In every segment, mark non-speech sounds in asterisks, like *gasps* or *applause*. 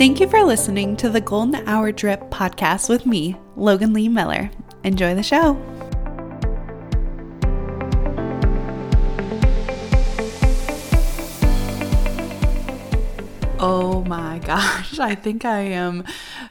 Thank you for listening to the Golden Hour Drip podcast with me, Logan Lee Miller. Enjoy the show. Oh my *laughs* gosh, I think I am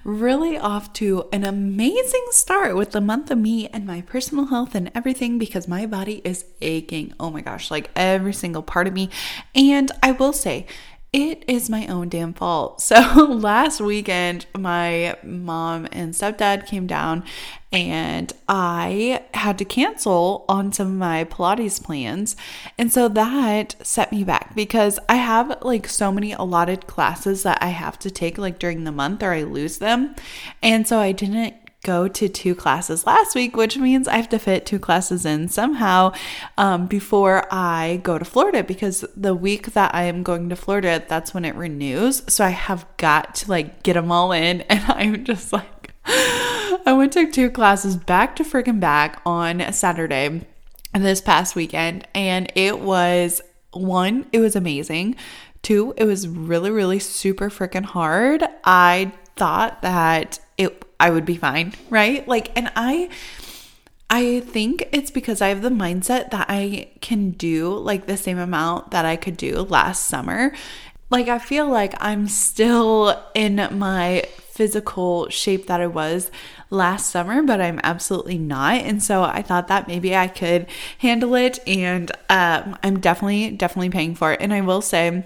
really off to an amazing start with the month of me and my personal health and everything because my body is aching. Oh my gosh, like every single part of me. And I will say, it is my own damn fault. *laughs* So last weekend, my mom and stepdad came down, and I had to cancel on some of my Pilates plans. And so that set me back because I have like so many allotted classes that I have to take like during the month or I lose them. And so I didn't go to two classes last week, which means I have to fit two classes in somehow um, before I go to Florida because the week that I am going to Florida, that's when it renews. So I have got to like get them all in. *laughs* And I'm just like, *gasps* I went to two classes back to freaking back on Saturday this past weekend. And it was one, it was amazing. Two, it was really, really super freaking hard. I thought that it I would be fine, right? Like and I I think it's because I have the mindset that I can do like the same amount that I could do last summer. Like I feel like I'm still in my physical shape that I was last summer, but I'm absolutely not. And so I thought that maybe I could handle it. And um, I'm definitely, definitely paying for it. And I will say,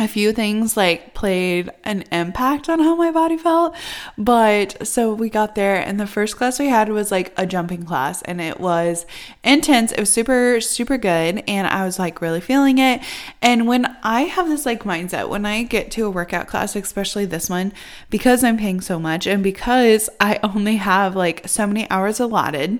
a few things like played an impact on how my body felt. But so we got there, and the first class we had was like a jumping class, and it was intense. It was super, super good, and I was like really feeling it. And when I have this like mindset, when I get to a workout class, especially this one, because I'm paying so much and because I only have like so many hours allotted,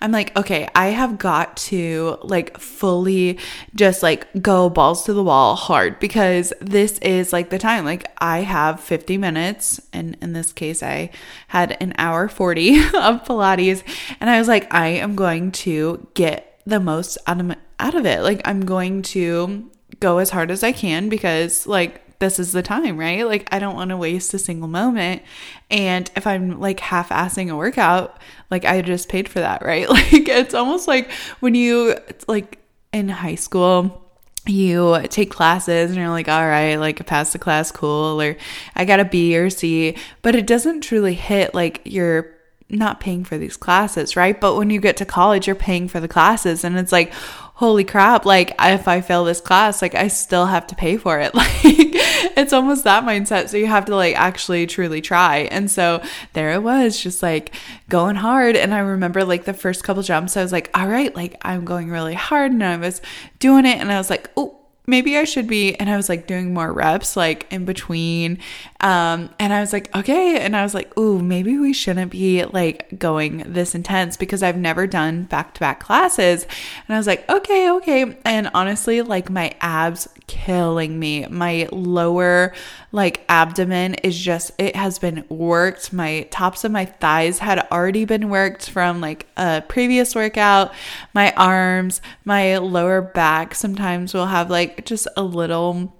I'm like, okay, I have got to like fully just like go balls to the wall hard because this is like the time. Like I have 50 minutes, and in this case, I had an hour 40 *laughs* of Pilates, and I was like, I am going to get the most out of, out of it. Like I'm going to go as hard as I can because like this is the time, right? Like, I don't want to waste a single moment. And if I'm like half assing a workout, like, I just paid for that, *laughs* right? Like, it's almost like when you, like, in high school, you take classes and you're like, all right, like I passed the class, cool, or I got a B or C, but it doesn't truly hit like you're not paying for these classes, right? But when you get to college, you're paying for the classes, and it's like, holy crap, like if I fail this class, like I still have to pay for it. *laughs* Like *laughs* it's almost that mindset. So you have to like actually truly try. And so there it was, just like going hard. And I remember like the first couple jumps, I was like, all right, like I'm going really hard. And I was doing it. And I was like, oh, maybe I should be. And I was like doing more reps, like in between. Um, and I was like, okay. And I was like, ooh, maybe we shouldn't be like going this intense because I've never done back to back classes. And I was like, okay, okay. And honestly, like my abs killing me. My lower like abdomen is just, it has been worked. My tops of my thighs had already been worked from like a previous workout. My arms, my lower back sometimes will have like just a little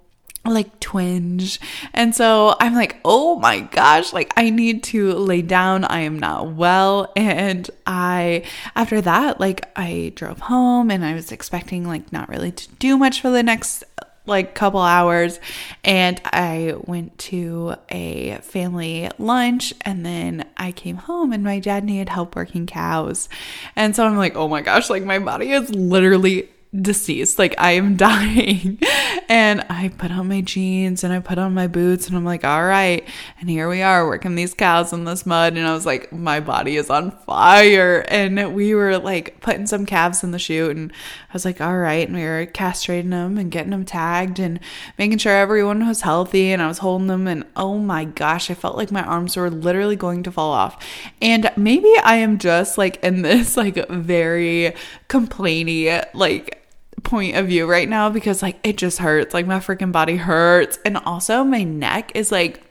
like twinge. And so I'm like, oh my gosh, like I need to lay down. I am not well. And I, after that, like I drove home and I was expecting like not really to do much for the next like couple hours and I went to a family lunch and then I came home and my dad needed help working cows. And so I'm like, "Oh my gosh, like my body is literally deceased. Like I am *laughs* dying. and I put on my jeans and I put on my boots and I'm like, all right. And here we are working these cows in this mud. And I was like, my body is on fire. And we were like putting some calves in the chute and I was like, all right. And we were castrating them and getting them tagged and making sure everyone was healthy. And I was holding them. And oh my gosh, I felt like my arms were literally going to fall off. And maybe I am just like in this *laughs* like very complainy, like, point of view right now because like it just hurts. Like my freaking body hurts. And also my neck is like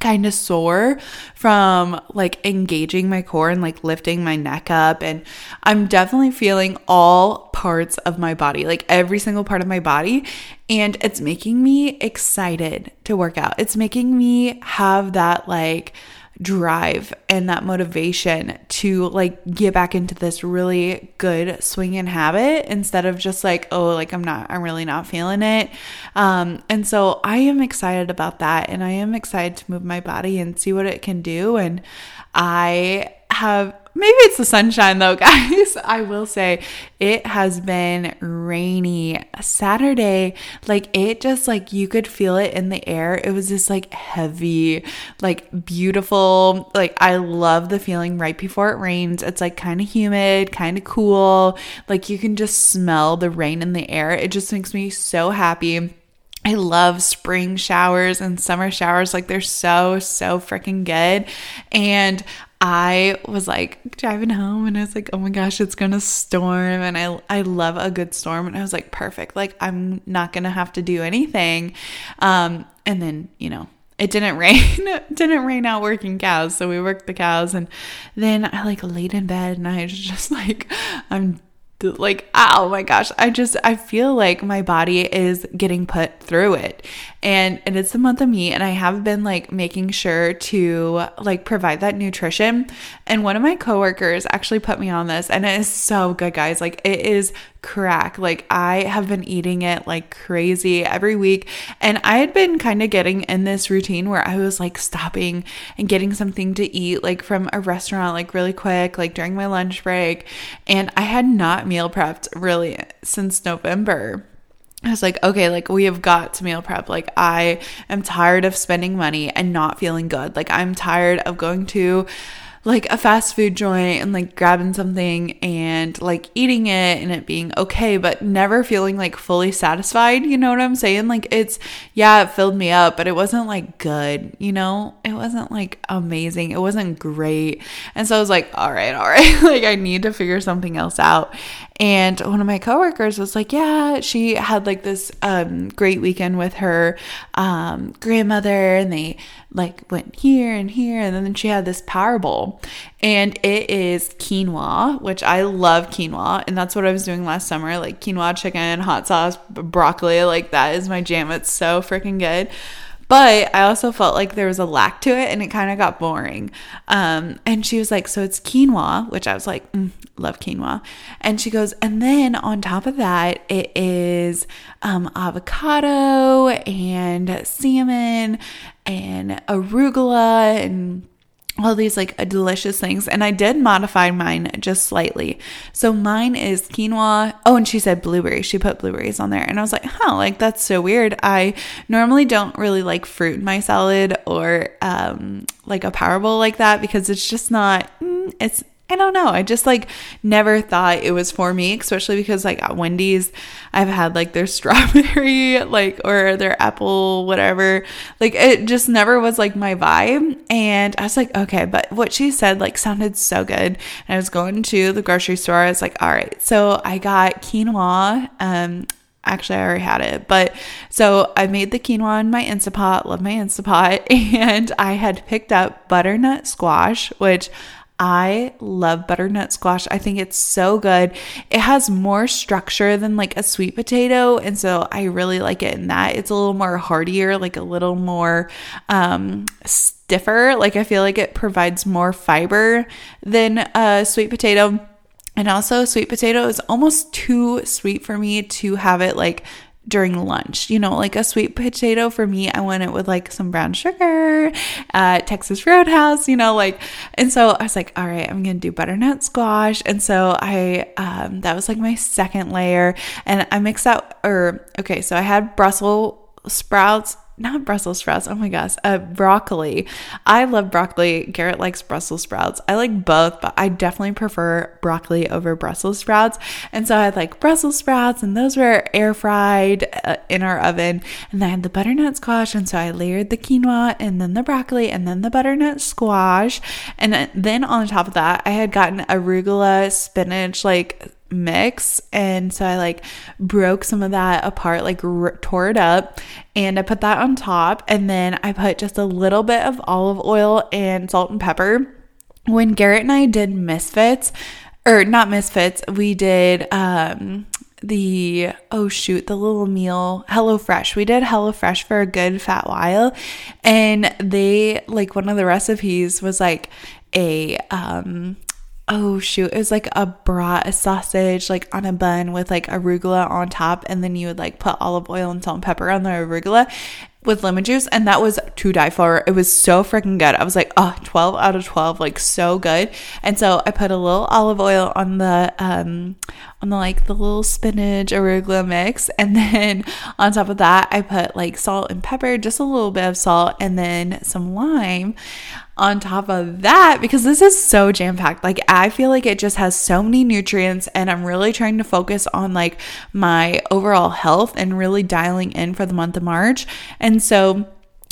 kind of sore from like engaging my core and like lifting my neck up and I'm definitely feeling all parts of my body like every single part of my body and it's making me excited to work out it's making me have that like drive and that motivation to like get back into this really good swinging habit instead of just like oh like i'm not i'm really not feeling it. Um and so i am excited about that and i am excited to move my body and see what it can do. And i have maybe it's the sunshine though, *laughs* guys. I will say it has been rainy Saturday. Like it just like you could feel it in the air. It was this like heavy, like beautiful. Like I love the feeling right before it rains. It's like kind of humid, kind of cool. Like you can just smell the rain in the air. It just makes me so happy. I love spring showers and summer showers. Like they're so, so freaking good. And I was like driving home and I was like, oh my gosh, it's gonna storm. And I I love a good storm. And I was like, perfect. Like I'm not gonna have to do anything. Um, and then, you know, it didn't *laughs* rain. it didn't rain out working cows. So we worked the cows and then I like laid in bed and I was just like, I'm like ah, oh my gosh i just i feel like my body is getting put through it. And and it's the month of me and i have been like making sure to like provide that nutrition. And one of my coworkers actually put me on this and it is so good guys. Like it is crack. Like I have been eating it like crazy every week. And I had been kind of getting in this routine where I was like stopping and getting something to eat, like from a restaurant, like really quick, like during my lunch break. And I had not meal prepped really since November. I was like, okay, like we have got to meal prep. Like, I am tired of spending money and not feeling good. Like, I'm tired of going to like a fast food joint and like grabbing something and like eating it and it being okay, but never feeling like fully satisfied. You know what I'm saying? Like it's, yeah, it filled me up, but it wasn't like good, you know? It wasn't like amazing. It wasn't great. And so I was like, all right, all right, *laughs* like I need to figure something else out. And one of my coworkers was like, Yeah, she had like this um, great weekend with her um, grandmother, and they like went here and here. And then she had this Power Bowl, and it is quinoa, which I love quinoa. And that's what I was doing last summer like quinoa chicken, hot sauce, broccoli. Like that is my jam. It's so freaking good. But I also felt like there was a lack to it and it kind of got boring. Um, and she was like, So it's quinoa, which I was like, mm, Love quinoa. And she goes, And then on top of that, it is um, avocado and salmon and arugula and all these like delicious things and i did modify mine just slightly. So mine is quinoa. Oh and she said blueberry. She put blueberries on there and i was like huh like that's so weird. I normally don't really like fruit in my salad or um like a power bowl like that because it's just not mm, it's I don't know. I just like never thought it was for me, especially because like at Wendy's, I've had like their *laughs* strawberry, like, or their apple, whatever. Like, it just never was like my vibe. And I was like, okay, but what she said like sounded so good. And I was going to the grocery store. I was like, all right. So I got quinoa. Um, actually i already had it but so i made the quinoa in my instapot love my instapot *laughs* and i had picked up butternut squash which I love butternut squash. I think it's so good. It has more structure than like a sweet potato. And so I really like it in that. It's a little more heartier, like a little more um, stiffer. Like I feel like it provides more fiber than a sweet potato. And also, sweet potato is almost too sweet for me to have it like during lunch. You know, like a sweet potato for me, I want it with like some brown sugar, uh, Texas Roadhouse, you know, like, and so I was like, all right, I'm gonna do butternut squash. And so I, um, that was like my second layer, and I mixed out, or okay, so I had Brussels sprouts not Brussels sprouts. Oh my gosh, uh, broccoli. I love broccoli. Garrett likes Brussels sprouts. I like both, but I definitely prefer broccoli over Brussels sprouts. And so I had like Brussels sprouts, and those were air fried uh, in our oven. And then I had the butternut squash, and so I layered the quinoa, and then the broccoli, and then the butternut squash. And then on top of that, I had gotten arugula, spinach, like mix. And so I like broke some of that apart, like r- tore it up, and I put that on top. And then I put just a little bit of olive oil and salt and pepper. When Garrett and I did Misfits, or not Misfits, we did um the oh shoot the little meal HelloFresh. We did HelloFresh for a good fat while and they like one of the recipes was like a um oh shoot it was like a brat a sausage like on a bun with like arugula on top and then you would like put olive oil and salt and pepper on the arugula with lemon juice and that was to die for. It was so freaking good. I was like, oh, 12 out of 12, like so good. And so I put a little olive oil on the um on the like the little spinach arugula mix and *laughs* then on top of that I put like salt and pepper, just a little bit of salt and then some lime on top of that because this is so jam packed. Like I feel like it just has so many nutrients and I'm really trying to focus on like my overall health and really dialing in for the month of March. And so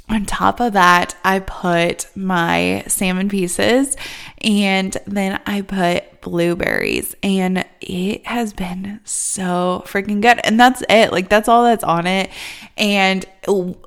on top of that, I put my salmon pieces and then I put blueberries and it has been so freaking good. And that's it. Like that's all that's on it. And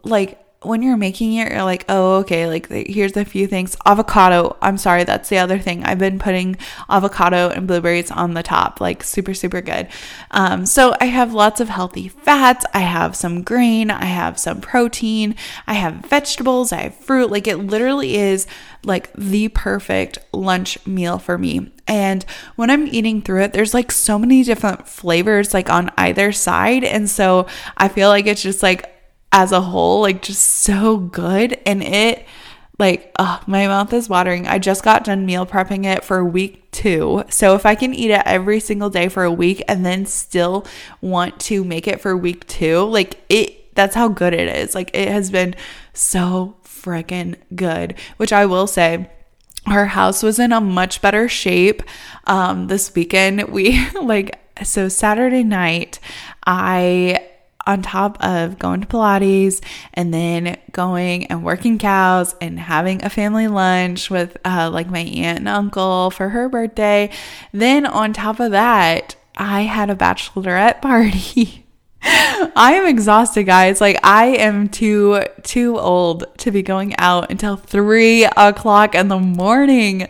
like when you're making it, you're like, oh, okay, like here's a few things. Avocado. I'm sorry, that's the other thing. I've been putting avocado and blueberries on the top, like super, super good. Um, so I have lots of healthy fats. I have some grain. I have some protein. I have vegetables. I have fruit. Like it literally is like the perfect lunch meal for me. And when I'm eating through it, there's like so many different flavors like on either side. And so I feel like it's just like as a whole, like just so good. And it, like, oh, my mouth is watering. I just got done meal prepping it for week two. So if I can eat it every single day for a week and then still want to make it for week two, like it, that's how good it is. Like it has been so freaking good, which I will say our house was in a much better shape um this weekend we *laughs* like so saturday night i on top of going to Pilates and then going and working cows and having a family lunch with uh, like my aunt and uncle for her birthday. Then on top of that, I had a bachelorette *laughs* party. I am exhausted, guys. Like I am too too old to be going out until three o'clock in the morning.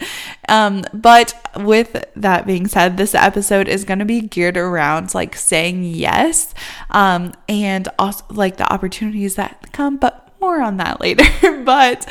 Um, but with that being said, this episode is going to be geared around like saying yes, um, and also like the opportunities that come, but more on that later. *laughs* but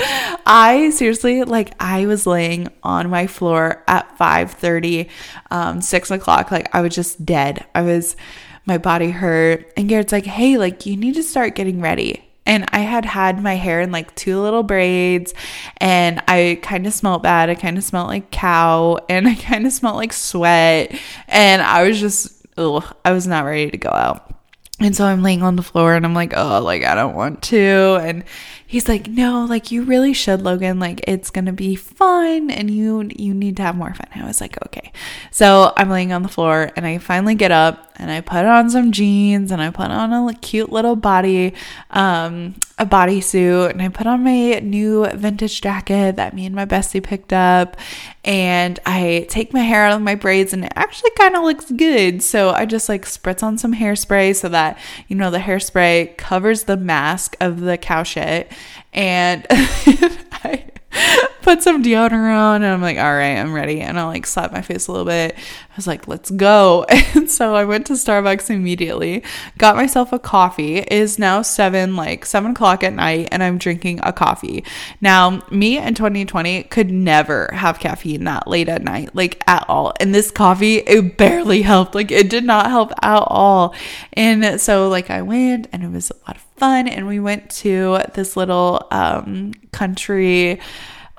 I seriously, like, I was laying on my floor at 5 30, um, 6 o'clock. Like, I was just dead. I was my body hurt. And Garrett's like, hey, like, you need to start getting ready. And I had had my hair in like two little braids, and I kind of smelled bad. I kind of smelled like cow, and *laughs* I kind of smelled like sweat. And I was just, ugh, I was not ready to go out. And so I'm laying on the floor and I'm like, oh, like I don't want to. And he's like, no, like you really should, Logan. Like it's gonna be fun and you you need to have more fun. I was like, okay. So I'm laying on the floor and I finally get up and I put on some jeans and I put on a cute little body, um, a bodysuit, and I put on my new vintage jacket that me and my bestie picked up. And I take my hair out of my braids and it actually kind of looks good. So I just like spritz on some hairspray so that, you know, the hairspray covers the mask of the cow shit. And *laughs* I *laughs* put some deodorant on and I'm like, all right, I'm ready. And I like slap my face a little bit. I was like, let's go. *laughs* And so I went to Starbucks immediately, got myself a coffee. It is now seven, like seven o'clock at night, and I'm drinking a coffee. Now, me in 2020 could never have caffeine that late at night, like at all. And this coffee, it barely helped. Like it did not help at all. And so like I went and it was a lot of fun. And we went to this little um country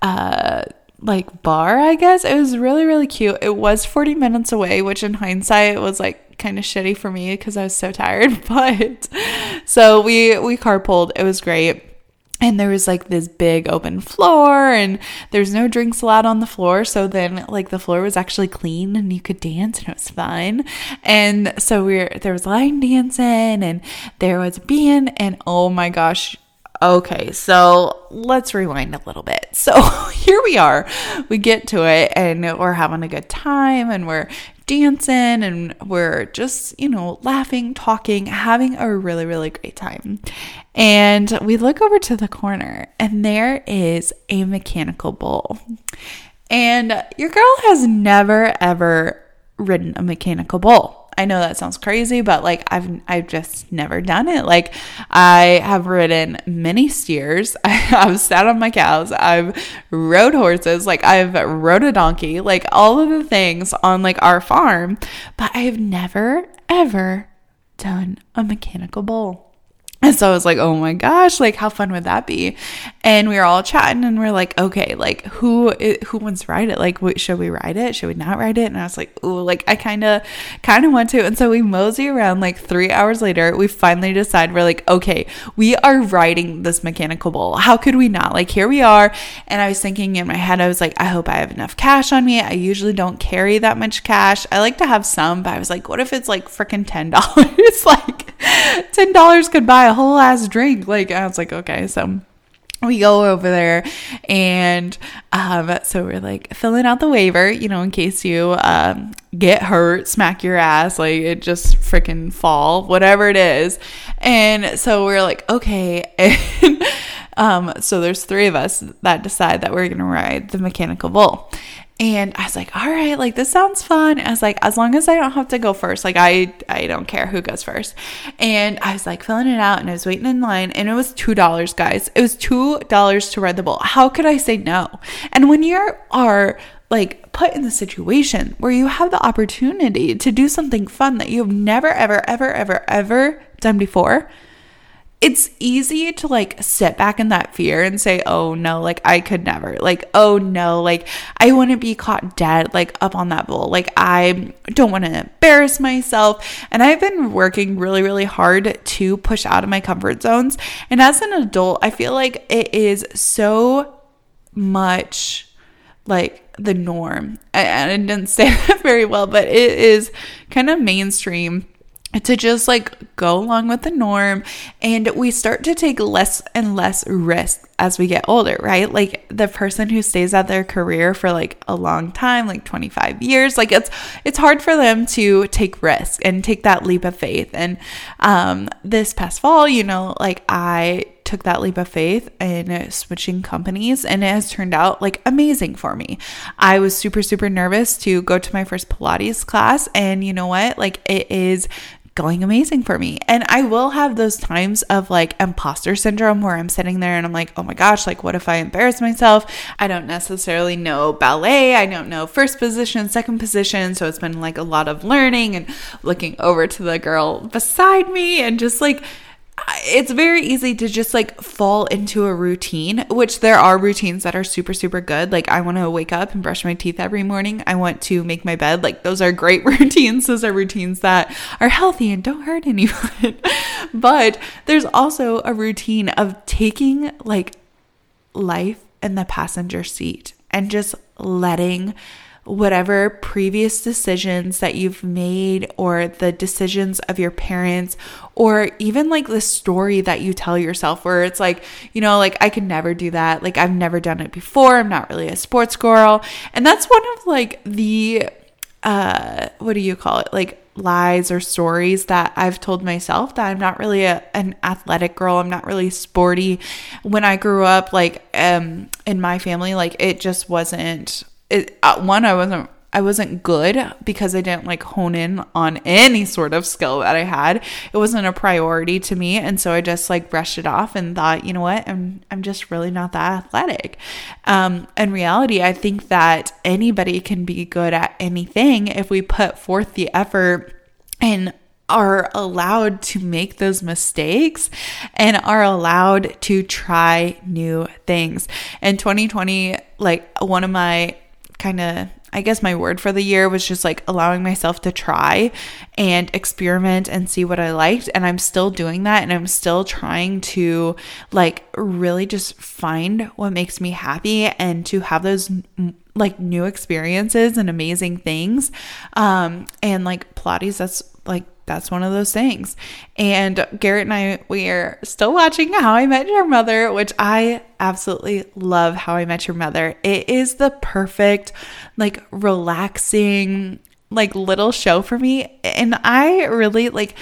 uh like bar, I guess. It was really, really cute. It was 40 minutes away, which in hindsight was like kind of shitty for me because I was so tired. *laughs* But so we we carpooled. It was great. And there was like this big open floor, and there's no drinks allowed on the floor. So then, like, the floor was actually clean and you could dance, and it was fun. And so we are there was line dancing, and there was a band, and oh my gosh, Okay, so let's rewind a little bit. *laughs* So here we are. We get to it and we're having a good time and we're dancing and we're just, you know, laughing, talking, having a really, really great time. And we look over to the corner and there is a mechanical bull. And your girl has never, ever ridden a mechanical bull. I know that sounds crazy, but like I've I've just never done it. Like I have ridden many steers. *laughs* I've sat on my cows. I've rode horses. Like I've rode a donkey. Like all of the things on like our farm, but I have never ever done a mechanical bull. And so I was like, oh my gosh, like how fun would that be? And we were all chatting and we're like, okay, like who who wants to ride it? Like, should we ride it? Should we not ride it? And I was like, oh, like I kind of kind of want to. And so we mosey around. Like three hours later, we finally decide we're like, okay, we are riding this mechanical bull. How could we not? Like here we are. And I was thinking in my head, I was like, I hope I have enough cash on me. I usually don't carry that much cash. I like to have some, but I was like, what if it's like freaking ten dollars? *laughs* like ten dollars could buy a whole ass drink. Like, I was like, okay, so we go over there and um, so we're like filling out the waiver you know in case you um, get hurt smack your ass like it just freaking fall whatever it is. And so we're like okay. *laughs* And um, so there's three of us that decide that we're gonna ride the mechanical bull and I was like, all right, like this sounds fun. I was like, as long as I don't have to go first, like I I don't care who goes first. And I was like filling it out and I was waiting in line and it was two dollars, guys. It was two dollars to ride the bull. How could I say no? And when you are like put in the situation where you have the opportunity to do something fun that you've never ever ever ever ever done before, it's easy to like sit back in that fear and say, oh no, like I could never, like, oh no, like I wouldn't be caught dead, like up on that bull. Like I don't want to embarrass myself. And I've been working really, really hard to push out of my comfort zones. And as an adult, I feel like it is so much like the norm. And I didn't *laughs* say that very well, but it is kind of mainstream to just like go along with the norm and we start to take less and less risk as we get older, right? Like the person who stays at their career for like a long time, like 25 years, like it's it's hard for them to take risk and take that leap of faith. And um this past fall, you know, like I took that leap of faith in switching companies and it has turned out like amazing for me. I was super super nervous to go to my first Pilates class and you know what? Like it is going amazing for me. And I will have those times of like imposter syndrome where I'm sitting there and I'm like, oh my gosh, like what if I embarrass myself? I don't necessarily know ballet. I don't know first position, second position. So it's been like a lot of learning and looking over to the girl beside me and just like it's very easy to just like fall into a routine, which there are routines that are super, super good. Like, I want to wake up and brush my teeth every morning. I want to make my bed. Like, those are great *laughs* routines. Those are routines that are healthy and don't hurt anyone. *laughs* but there's also a routine of taking like life in the passenger seat and just letting whatever previous decisions that you've made or the decisions of your parents or even like the story that you tell yourself where it's like you know like I could never do that like I've never done it before I'm not really a sports girl and that's one of like the uh what do you call it like lies or stories that I've told myself that I'm not really a, an athletic girl. I'm not really sporty. When I grew up, like um, in my family, like it just wasn't it, uh, one I wasn't I wasn't good because I didn't like hone in on any sort of skill that I had. It wasn't a priority to me, and so I just like brushed it off and thought, you know what, I'm I'm just really not that athletic. Um, in reality, I think that anybody can be good at anything if we put forth the effort and are allowed to make those mistakes and are allowed to try new things. In 2020, like one of my kind of I guess my word for the year was just like allowing myself to try and experiment and see what I liked. And I'm still doing that. And I'm still trying to like really just find what makes me happy and to have those like new experiences and amazing things. Um, and like Pilates, that's like that's one of those things. And Garrett and I, we are still watching How I Met Your Mother, which I absolutely love How I Met Your Mother. It is the perfect, like, relaxing, like little show for me and I really like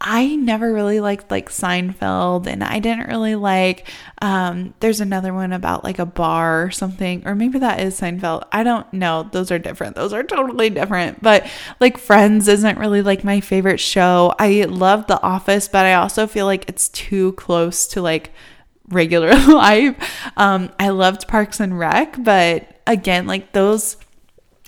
I never really liked like Seinfeld and I didn't really like um there's another one about like a bar or something or maybe that is Seinfeld. I don't know. Those are different. Those are totally different. But like Friends isn't really like my favorite show. I love The Office, but I also feel like it's too close to like regular *laughs* life. Um I loved Parks and Rec, but again, like those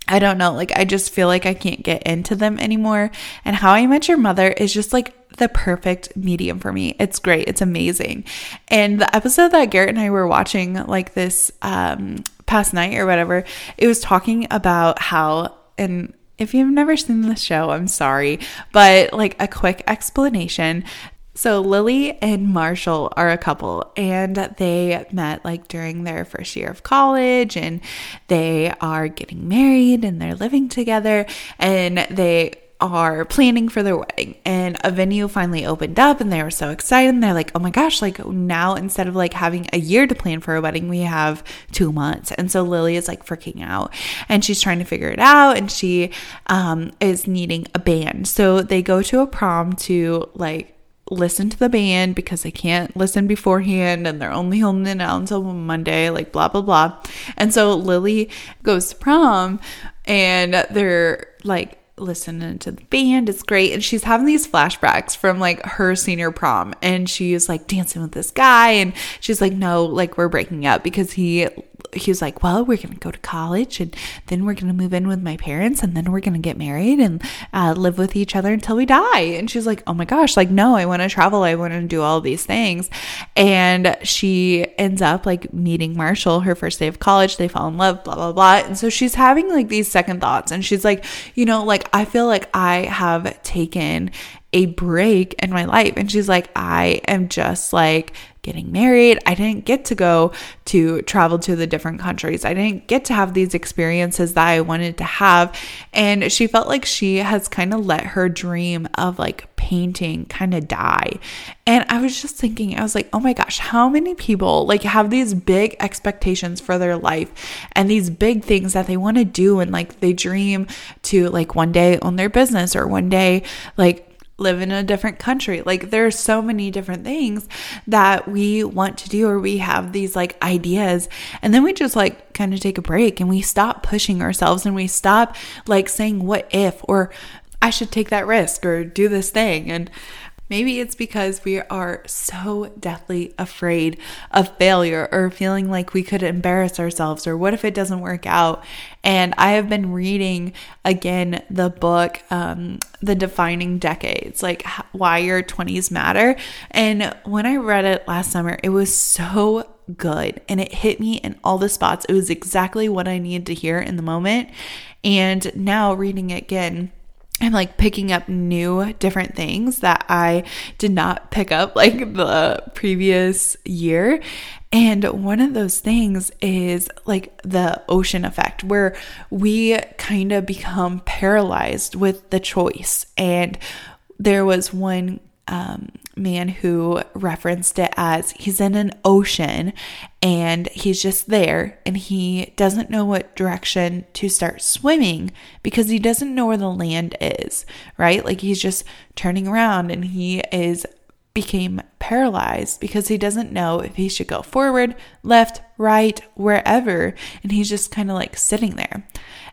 I don't know, like I just feel like I can't get into them anymore. And How I Met Your Mother is just like the perfect medium for me. It's great. It's amazing. And the episode that Garrett and I were watching like this um past night or whatever, it was talking about how and if you've never seen the show, I'm sorry, but like a quick explanation. So Lily and Marshall are a couple and they met like during their first year of college and they are getting married and they're living together and they are planning for their wedding and a venue finally opened up and they were so excited and they're like oh my gosh like now instead of like having a year to plan for a wedding we have two months and so lily is like freaking out and she's trying to figure it out and she um, is needing a band so they go to a prom to like listen to the band because they can't listen beforehand and they're only holding it out until Monday, like blah, blah, blah. And so Lily goes to prom and they're like listening to the band. It's great. And she's having these flashbacks from like her senior prom. And she's like dancing with this guy. And she's like, no, like we're breaking up because he he was like, well, we're going to go to college and then we're going to move in with my parents and then we're going to get married and uh, live with each other until we die. And she's like, oh my gosh, like, no, I want to travel. I want to do all these things. And she ends up like meeting Marshall her first day of college. They fall in love, blah, blah, blah. And so she's having like these second thoughts. And she's like, you know, like, I feel like I have taken a break in my life. And she's like, I am just like getting married. I didn't get to go to travel to the different countries. I didn't get to have these experiences that I wanted to have. And she felt like she has kind of let her dream of like painting kind of die. And I was just thinking, I was like, oh my gosh, how many people like have these big expectations for their life and these big things that they want to do and like they dream to like one day own their business or one day like live in a different country. Like there are so many different things that we want to do or we have these like ideas and then we just like kind of take a break and we stop pushing ourselves and we stop like saying what if or I should take that risk or do this thing and Maybe it's because we are so deathly afraid of failure or feeling like we could embarrass ourselves or what if it doesn't work out. And I have been reading again the book, um, The Defining Decades, like why your 20s matter. And when I read it last summer, it was so good and it hit me in all the spots. It was exactly what I needed to hear in the moment. And now reading it again, I'm like picking up new different things that I did not pick up like the previous year. And one of those things is like the ocean effect, where we kind of become paralyzed with the choice. And there was one um, man who referenced it as he's in an ocean and he's just there and he doesn't know what direction to start swimming because he doesn't know where the land is, right? Like he's just turning around and he is became paralyzed because he doesn't know if he should go forward, left, right, wherever, and he's just kind of like sitting there.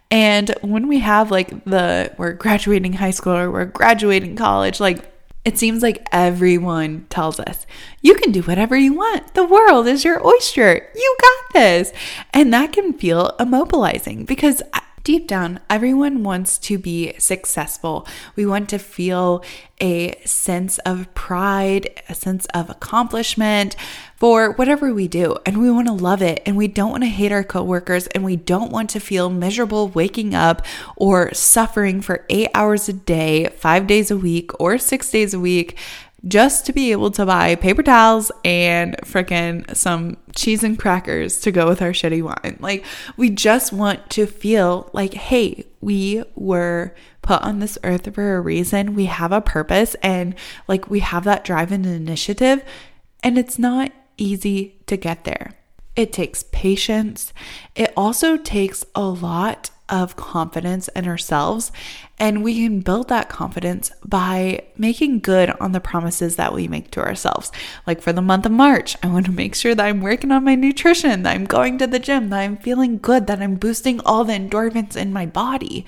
And when we have like the we're graduating high school or we're graduating college, like it seems like everyone tells us, you can do whatever you want. The world is your oyster. You got this. And that can feel immobilizing because deep down, everyone wants to be successful. We want to feel a sense of pride, a sense of accomplishment for whatever we do. And we want to love it. And we don't want to hate our coworkers. And we don't want to feel miserable waking up or suffering for eight hours a day, five days a week, or six days a week just to be able to buy paper towels and freaking some cheese and crackers to go with our shitty wine. Like, we just want to feel like, hey, we were put on this earth for a reason. We have a purpose and like we have that drive and initiative. And it's not easy to get there. It takes patience. It also takes a lot of confidence in ourselves. And we can build that confidence by making good on the promises that we make to ourselves. Like for the month of March, I want to make sure that I'm working on my nutrition, that I'm going to the gym, that I'm feeling good, that I'm boosting all the endorphins in my body.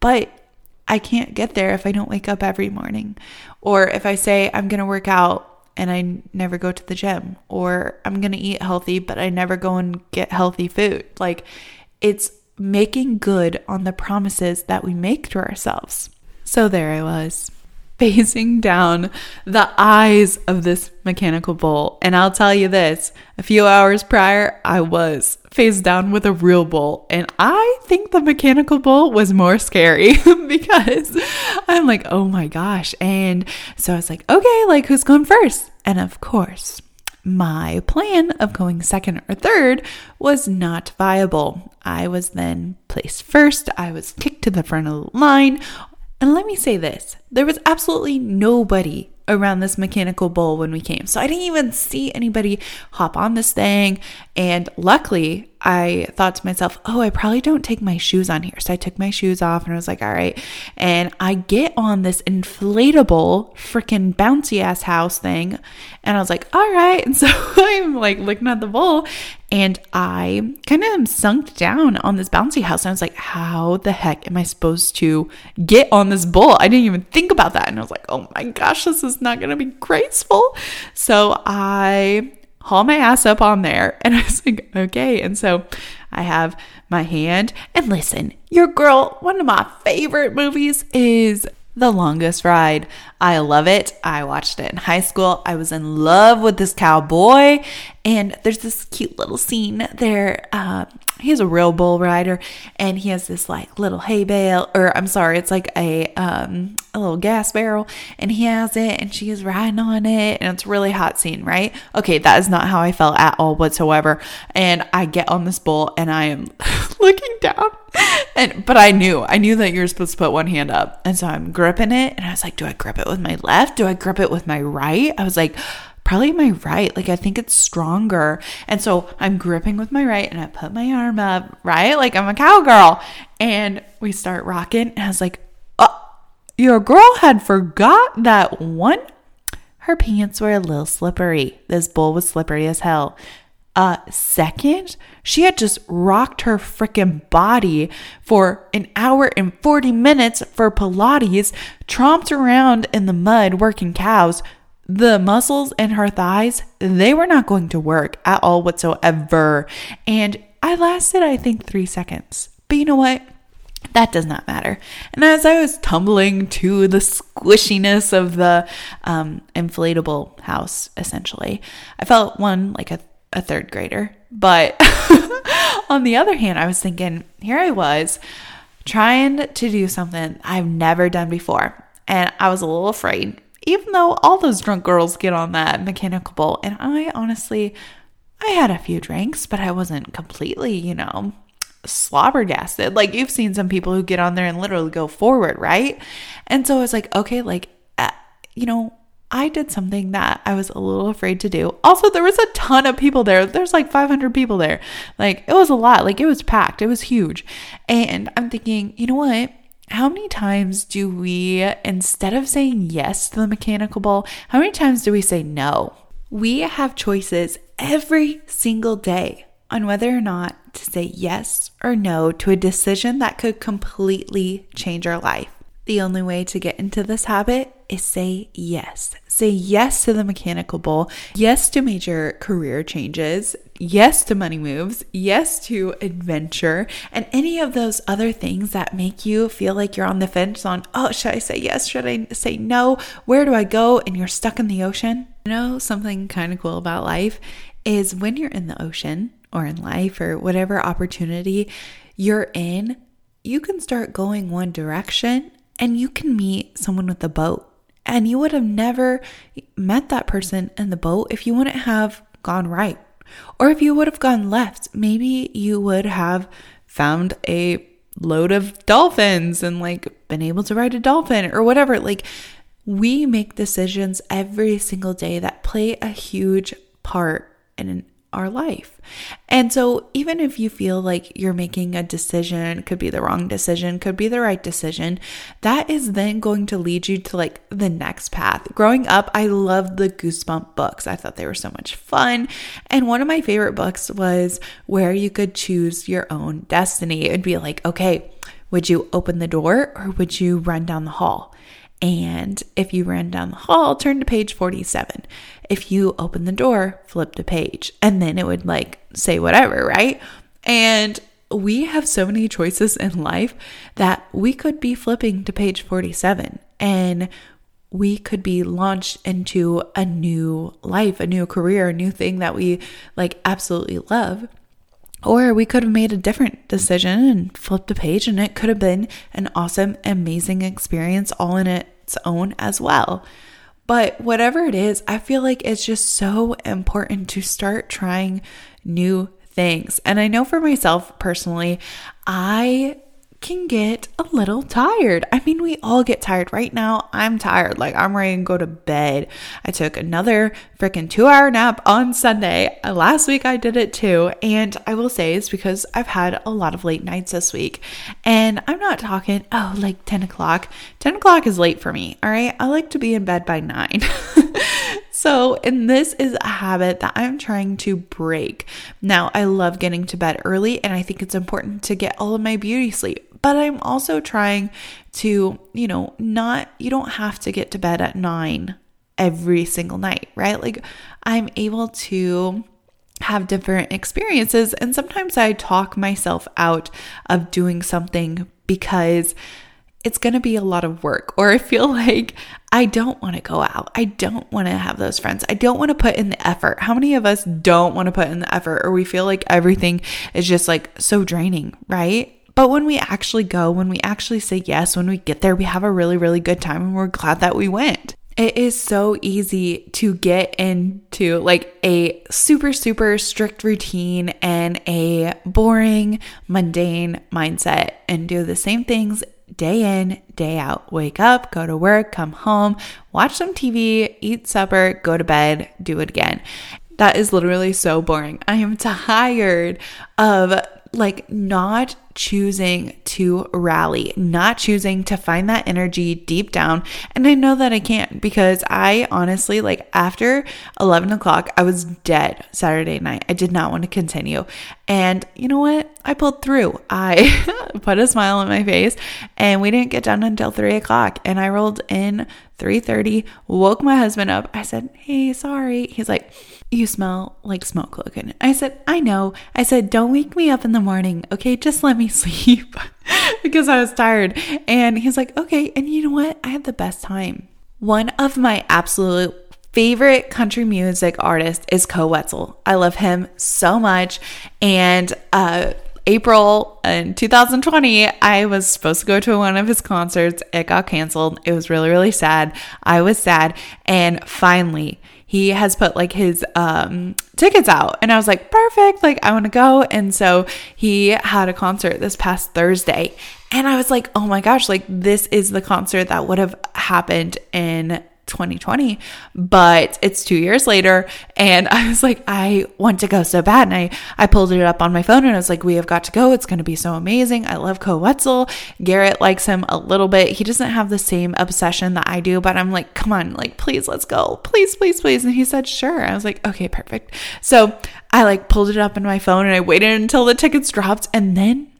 But I can't get there if I don't wake up every morning. Or if I say I'm going to work out and I never go to the gym, or I'm going to eat healthy, but I never go and get healthy food. Like it's making good on the promises that we make to ourselves. So there I was, *laughs* facing down the eyes of this mechanical bull. And I'll tell you this a few hours prior, I was face down with a real bull. And I think the mechanical bull was more scary *laughs* because I'm like, oh my gosh. And so I was like, okay, like who's going first? And of course, my plan of going second or third was not viable. I was then placed first. I was kicked to the front of the line. And let me say this there was absolutely nobody around this mechanical bull when we came. So I didn't even see anybody hop on this thing. And luckily, I thought to myself, oh, I probably don't take my shoes on here. So I took my shoes off and I was like, all right. And I get on this inflatable freaking bouncy ass house thing. And I was like, all right. *laughs* And so I'm like looking at the bowl and I kind of am sunk down on this bouncy house. And I was like, how the heck am I supposed to get on this bowl? I didn't even think about that. And I was like, oh my gosh, this is not going to be graceful. So I haul my ass up on there. *laughs* And I was like, okay. And so I have my hand. And listen, your girl, one of my favorite movies is The Longest Ride. I love it. I watched it in high school. I was in love with this cowboy. And there's this cute little scene there. Uh, he's a real bull rider and he has this like little hay bale or I'm sorry, it's like a um a little gas barrel and he has it and she is riding on it and it's really hot scene, right? Okay, that is not how I felt at all whatsoever. And I get on this bull and I am *laughs* looking down. And but I knew, I knew that you're supposed to put one hand up. And so I'm gripping it and I was like, do I grip it with my left? Do I grip it with my right? I was like, probably my right. Like I think it's stronger. And so I'm gripping with my right and I put my arm up, right? Like I'm a cowgirl. And we start rocking. And I was like, oh, your girl had forgot that one. Her pants were a little slippery. This bull was slippery as hell. Uh, second, she had just rocked her freaking body for an hour and 40 minutes for Pilates, tromped around in the mud working cows, the muscles in her thighs, they were not going to work at all whatsoever. And I lasted, I think, three seconds. But you know what? That does not matter. And as I was tumbling to the squishiness of the um, inflatable house, essentially, I felt one like a, a third grader. But *laughs* on the other hand, I was thinking, here I was trying to do something I've never done before. And I was a little afraid even though all those drunk girls get on that mechanical bull. And I honestly, I had a few drinks, but I wasn't completely, you know, slobbergasted. Like you've seen some people who get on there and literally go forward, right? And so I was like, okay, like, uh, you know, I did something that I was a little afraid to do. Also, there was a ton of people there. There's like 500 people there. Like, it was a lot. Like, it was packed. It was huge. And I'm thinking, you know what? How many times do we, instead of saying yes to the mechanical ball, how many times do we say no? We have choices every single day on whether or not to say yes or no to a decision that could completely change our life. The only way to get into this habit is say yes. Say yes to the mechanical bull, yes to major career changes, yes to money moves, yes to adventure, and any of those other things that make you feel like you're on the fence on, oh, should I say yes? Should I say no? Where do I go? And you're stuck in the ocean. You know, something kind of cool about life is when you're in the ocean or in life or whatever opportunity you're in, you can start going one direction and you can meet someone with a boat. And you would have never met that person in the boat if you wouldn't have gone right or if you would have gone left, maybe you would have found a load of dolphins and like been able to ride a dolphin or whatever. Like we make decisions every single day that play a huge part in our life. And so, even if you feel like you're making a decision, could be the wrong decision, could be the right decision, that is then going to lead you to like the next path. Growing up, I loved the Goosebump books. I thought they were so much fun. And one of my favorite books was where you could choose your own destiny. It'd be like, okay, would you open the door or would you run down the hall? And if you ran down the hall, turn to page 47. If you open the door, flip the page. And then it would like say whatever, right? And we have so many choices in life that we could be flipping to page 47 and we could be launched into a new life, a new career, a new thing that we like absolutely love. Or we could have made a different decision and flipped a page, and it could have been an awesome, amazing experience all in its own as well. But whatever it is, I feel like it's just so important to start trying new things. And I know for myself personally, I can get a little tired. I mean, we all get tired. Right now, I'm tired. Like, I'm ready to go to bed. I took another freaking two hour nap on Sunday. Uh, last week, I did it too. And I will say it's because I've had a lot of late nights this week. And I'm not talking, oh, like 10 o'clock. 10 o'clock is late for me. All right. I like to be in bed by nine. *laughs* So, and this is a habit that I'm trying to break. Now, I love getting to bed early, and I think it's important to get all of my beauty sleep but I'm also trying to, you know, not, you don't have to get to bed at nine every single night, right? Like I'm able to have different experiences. And sometimes I talk myself out of doing something because it's going to be a lot of work, or I feel *laughs* like I don't want to go out. I don't want to have those friends. I don't want to put in the effort. How many of us don't want to put in the effort, or we feel like everything is just like so draining, right? But when we actually go, when we actually say yes, when we get there, we have a really, really good time and we're glad that we went. It is so easy to get into like a super, super strict routine and a boring, mundane mindset and do the same things day in, day out. Wake up, go to work, come home, watch some TV, eat supper, go to bed, do it again. That is literally so boring. I am *laughs* tired of like not choosing to rally, not choosing to find that energy deep down. And I know that I can't because I honestly, like after 11 o'clock, I was dead Saturday night. I did not want to continue. And you know what? I pulled through. I *laughs* put a smile on my face and we didn't get done until three o'clock. And I rolled in 3:30, woke my husband up. I said, Hey, sorry. He's like, you smell like smoke, Logan. I said, I know. I said, Don't wake me up in the morning, okay? Just let me *laughs* sleep *laughs* because I was tired. And he's like, Okay. And you know what? I had the best time. One of my absolute favorite country music artists is Koe Wetzel. I love him so much. And, uh, April in 2020, I was supposed to go to one of his concerts. It got canceled. It was really, really sad. I was sad. And finally, he has put like his um, tickets out. And I was like, perfect. Like, I want to go. And so he had a concert this past Thursday. And I was like, oh my gosh, like, this is the concert that would have happened in 2020, but it's two years later. And *laughs* I was like, I want to go so bad. And I, I pulled it up on my phone and I was like, we have got to go. It's going to be so amazing. I love Koe Wetzel. Garrett likes him a little bit. He doesn't have the same obsession that I do, but I'm like, come on, like, please, let's go. Please, please, please. And he said, sure. I was like, okay, perfect. So I like pulled it up in my phone and I waited until the tickets dropped. And then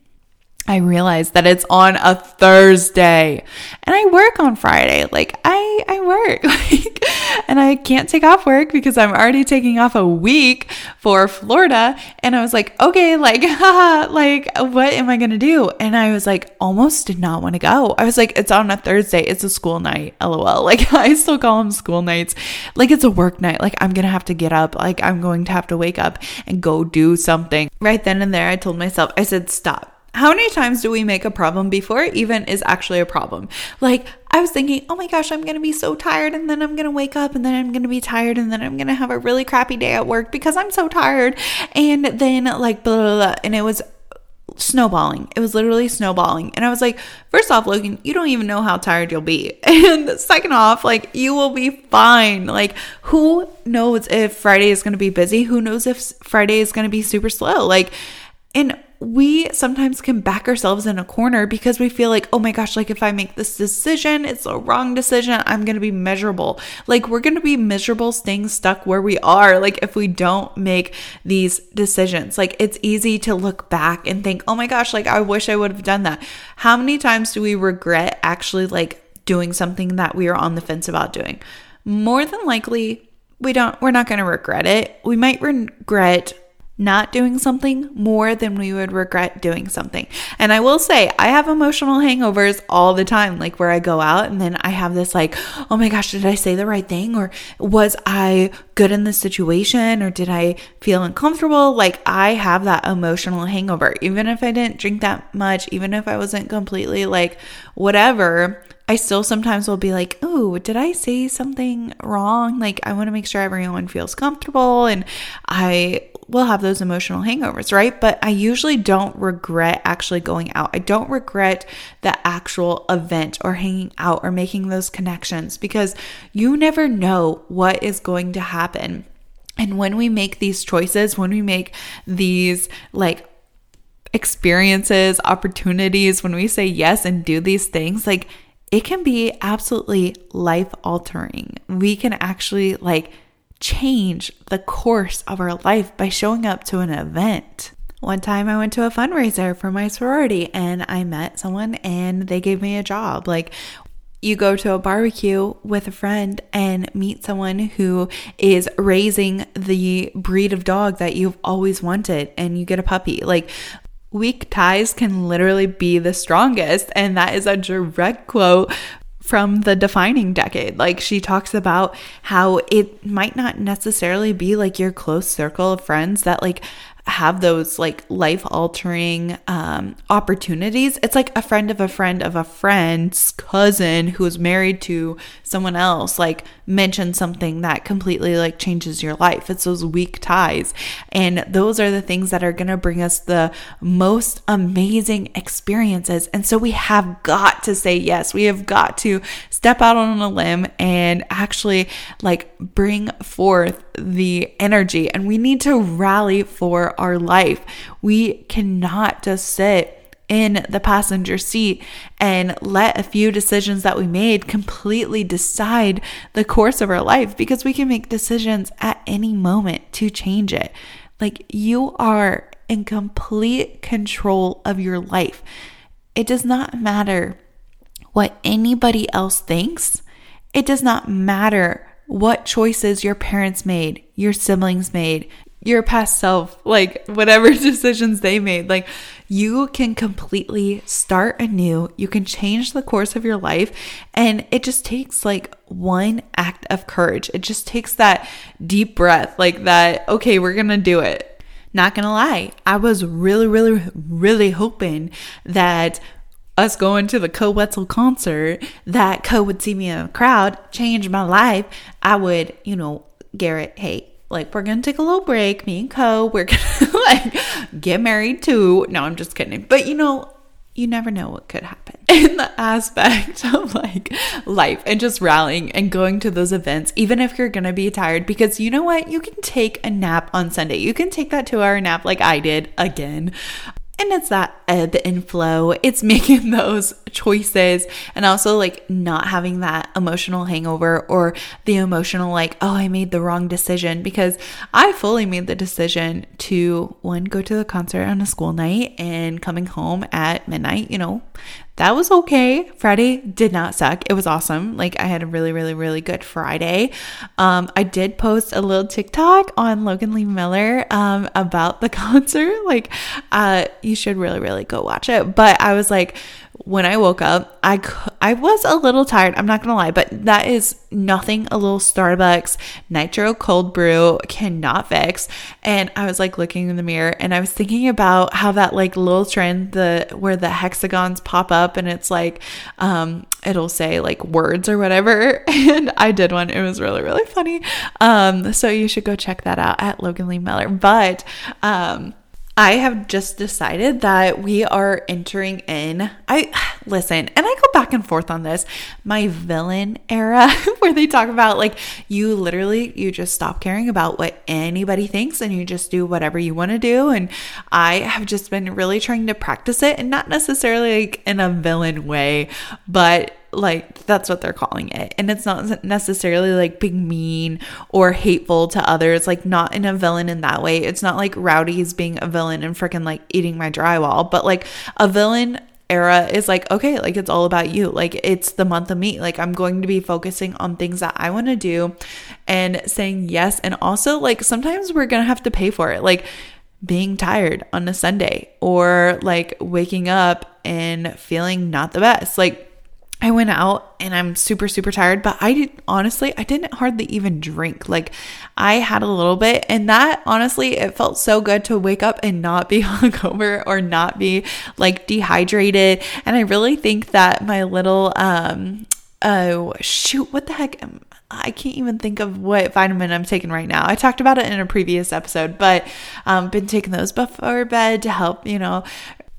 I realized that it's on a Thursday and I work on Friday. Like I I work *laughs* like and I can't take off work because I'm already taking off a week for Florida and I was like, "Okay, like *laughs* haha, like what am I going to do?" And I was like almost did not want to go. I was like, "It's on a Thursday. It's a school night." LOL. *laughs* Like I still call them school nights. Like it's a work night. Like I'm going to have to get up. Like I'm going to have to wake up and go do something. Right then and there I told myself, I said, "Stop." How many times do we make a problem before it even is actually a problem? Like, I was thinking, oh my gosh, I'm gonna be so tired, and then I'm gonna wake up, and then I'm gonna be tired, and then I'm gonna have a really crappy day at work because I'm so tired. And then, like, blah, blah, blah. And it was snowballing. It was literally snowballing. And I was like, first off, Logan, you don't even know how tired you'll be. *laughs* And second off, like, you will be fine. Like, who knows if Friday is going to be busy? Who knows if Friday is going to be super slow? Like, and we sometimes can back ourselves in a corner because we feel like, oh my gosh, like if I make this decision, it's a wrong decision, I'm going to be miserable. Like we're going to be miserable staying stuck where we are. Like if we don't make these decisions, like it's easy to look back and think, oh my gosh, like I wish I would have done that. How many times do we regret actually like doing something that we are on the fence about doing? More than likely, we don't, we're not going to regret it. We might regret not doing something more than we would regret doing something. And I will say, I have emotional hangovers all the time, like where I go out and then I have this, like, oh my gosh, did I say the right thing? Or was I good in this situation? Or did I feel uncomfortable? Like, I have that emotional hangover. Even if I didn't drink that much, even if I wasn't completely like whatever, I still sometimes will be like, oh, did I say something wrong? Like, I want to make sure everyone feels comfortable. And I will have those emotional hangovers, right? But I usually don't regret actually going out. I don't regret the actual event or hanging out or making those connections because you never know what is going to happen. And when we make these choices, when we make these like experiences, opportunities, when we say yes and do these things, like it can be absolutely life altering. We can actually like change the course of our life by showing up to an event. One time I went to a fundraiser for my sorority and I met someone and they gave me a job. Like, you go to a barbecue with a friend and meet someone who is raising the breed of dog that you've always wanted and you get a puppy. Like, weak ties can literally be the strongest. And that is a direct quote from the defining decade. Like she talks about how it might not necessarily be like your close circle of friends that like have those like life altering um, opportunities. It's like a friend of a friend of a friend's cousin who is married to someone else, like mention something that completely like changes your life. It's those weak ties. And those are the things that are going to bring us the most amazing experiences. And so we have got to say yes. We have got to step out on a limb and actually like bring forth the energy and we need to rally for our life. We cannot just sit in the passenger seat and let a few decisions that we made completely decide the course of our life because we can make decisions at any moment to change it. Like you are in complete control of your life. It does not matter what anybody else thinks. It does not matter what choices your parents made, your siblings made, your past self, like whatever *laughs* decisions they made. Like you can completely start anew. You can change the course of your life. And it just takes like one act of courage. It just takes that deep breath, like that, okay, we're going to do it. Not gonna lie, I was really, really, really hoping that us going to the Koe Wetzel concert, that Koe would see me in a crowd, change my life. I would, you know, Garrett, hey, like we're gonna take a little break, me and Koe. We're gonna *laughs* like get married too. No, I'm just kidding. But you know, you never know what could happen *laughs* in the aspect of like life and just rallying and going to those events, even if you're gonna be tired, because you know what? You can take a nap on Sunday. You can take that two hour nap like I did again. And it's that ebb and flow. It's *laughs* making those choices and also like not having that emotional hangover or the emotional, like, oh, I made the wrong decision because I fully made the decision to one, go to the concert on a school night and coming home at midnight, you know, that was okay. Friday did not suck. It was awesome. Like I had a really, really, really good Friday. Um, I did post a little TikTok on Logan Lee Miller um, about the *laughs* concert. Like, uh, you should really, really go watch it. But I was like, when I woke up, I I was a little tired. I'm not gonna lie, but that is nothing a little Starbucks nitro cold brew cannot fix. And I was like looking in the mirror, and I was thinking about how that like little trend the where the hexagons pop up, and it's like um it'll say like words or whatever. *laughs* And I did one. It was really really funny. Um, so you should go check that out at Logan Lee Miller. But um I have just decided that we are entering in. I listen, and I go back and forth on this. My villain era, *laughs* where they talk about like you literally you just stop caring about what anybody thinks and you just do whatever you want to do. And I have just been really trying to practice it, and not necessarily like in a villain way, but like that's what they're calling it. And it's not necessarily like being mean or hateful to others like not in a villain in that way. It's not like rowdy's being a villain and freaking like eating my drywall but like a villain era is like okay like it's all about you. Like it's the month of me. Like i'm going to be focusing on things that i want to do and saying yes. And also like sometimes we're gonna have to pay for it. Like being tired on a sunday or like waking up and feeling not the best. Like I went out and I'm super, super tired, but I did honestly, I didn't hardly even drink. Like I had a little bit, and that honestly, it felt so good to wake up and not be *laughs* hungover or not be like dehydrated. And I really think that my little, um, oh shoot, what the heck? I can't even think of what vitamin I'm taking right now. I talked about it in a previous episode, but um, been taking those before bed to help, you know,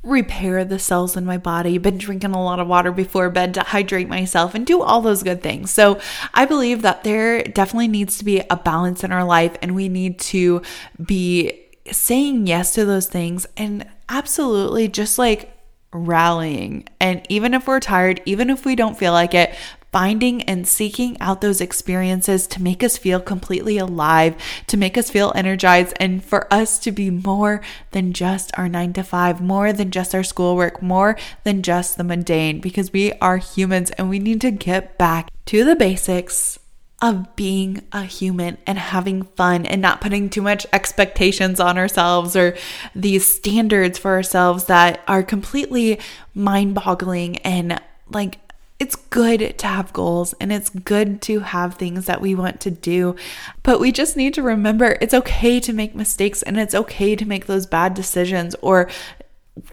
repair the cells in my body, been drinking a lot of water before bed to hydrate myself and do all those good things. So I believe that there definitely needs to be a balance in our life and we need to be saying yes to those things and absolutely just like rallying. And even if we're tired, even if we don't feel like it, finding and seeking out those experiences to make us feel completely alive, to make us feel energized, and for us to be more than just our nine to five, more than just our schoolwork, more than just the mundane, because we are humans and we need to get back to the basics of being a human and having fun and not putting too much expectations on ourselves or these standards for ourselves that are completely mind boggling and like it's good to have goals and it's good to have things that we want to do, but we just need to remember it's okay to make mistakes and it's okay to make those bad decisions or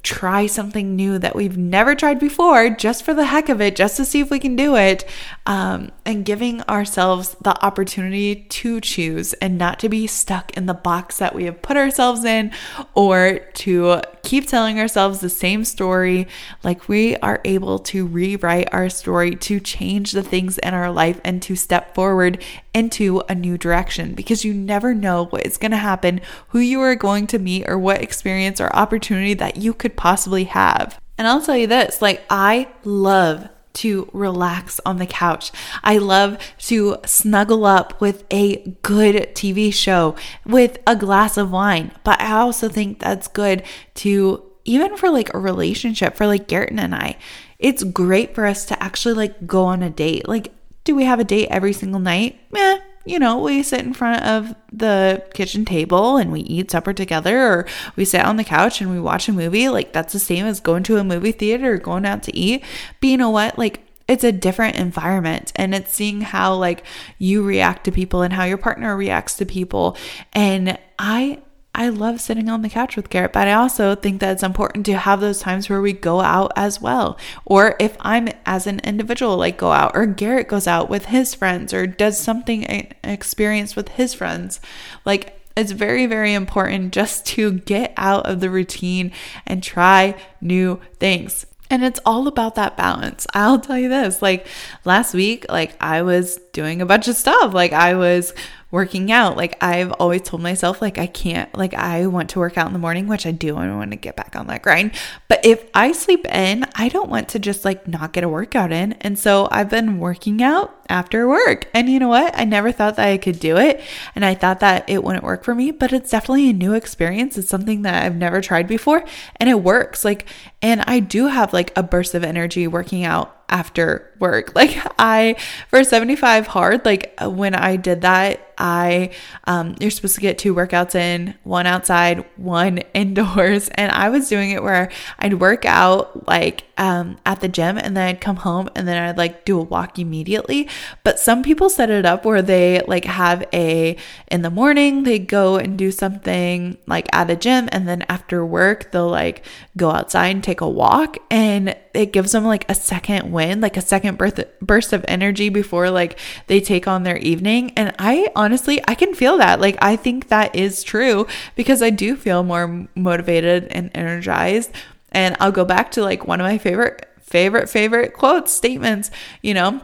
try something new that we've never tried before just for the heck of it, just to see if we can do it, um, and giving ourselves the opportunity to choose and not to be stuck in the box that we have put ourselves in or to keep telling ourselves the same story. Like we are able to rewrite our story to change the things in our life and to step forward into a new direction because you never know what is going to happen, who you are going to meet, or what experience or opportunity that you could possibly have. And I'll tell you this like, I love to relax on the couch. I love to snuggle up with a good TV show with a glass of wine. But I also think that's good to, even for like a relationship, for like Garrett and I, it's great for us to actually like go on a date. Like, do we have a date every single night? Meh, you know, we sit in front of the kitchen table and we eat supper together, or we sit on the couch and we watch a movie. Like, that's the same as going to a movie theater or going out to eat. But you know what? Like, it's a different environment and it's seeing how like you react to people and how your partner reacts to people and i I love sitting on the couch with Garrett, but I also think that it's important to have those times where we go out as well. Or if I'm as an individual, like go out, or Garrett goes out with his friends or does something experience with his friends. Like it's very, very important just to get out of the routine and try new things. And it's all about that balance. I'll tell you this like last week, like I was doing a bunch of stuff. Like I was working out. Like I've always told myself like I can't like I want to work out in the morning, which I do I want to get back on that grind. But if I sleep in, I don't want to just like not get a workout in. And so I've been working out after work. And you know what? I never thought that I could do it and I thought that it wouldn't work for me, but it's definitely a new experience. It's something that I've never tried before and it works. Like and I do have like a burst of energy working out after work. *laughs* Like I for 75 hard, like when I did that, I um you're supposed to get two workouts in, one outside, one *laughs* indoors, and I was doing it where I'd work out like um at the gym and then I'd come home and then I'd like do a walk immediately. But some people set it up where they like have a in the morning they go and do something like at a gym and then after work they'll like go outside and take a walk and it gives them like a second win, like a second birth, burst of energy before like they take on their evening. And I honestly, I can feel that. Like, I think that is true because I do feel more motivated and energized. And I'll go back to like one of my favorite, favorite, favorite quotes, statements, you know,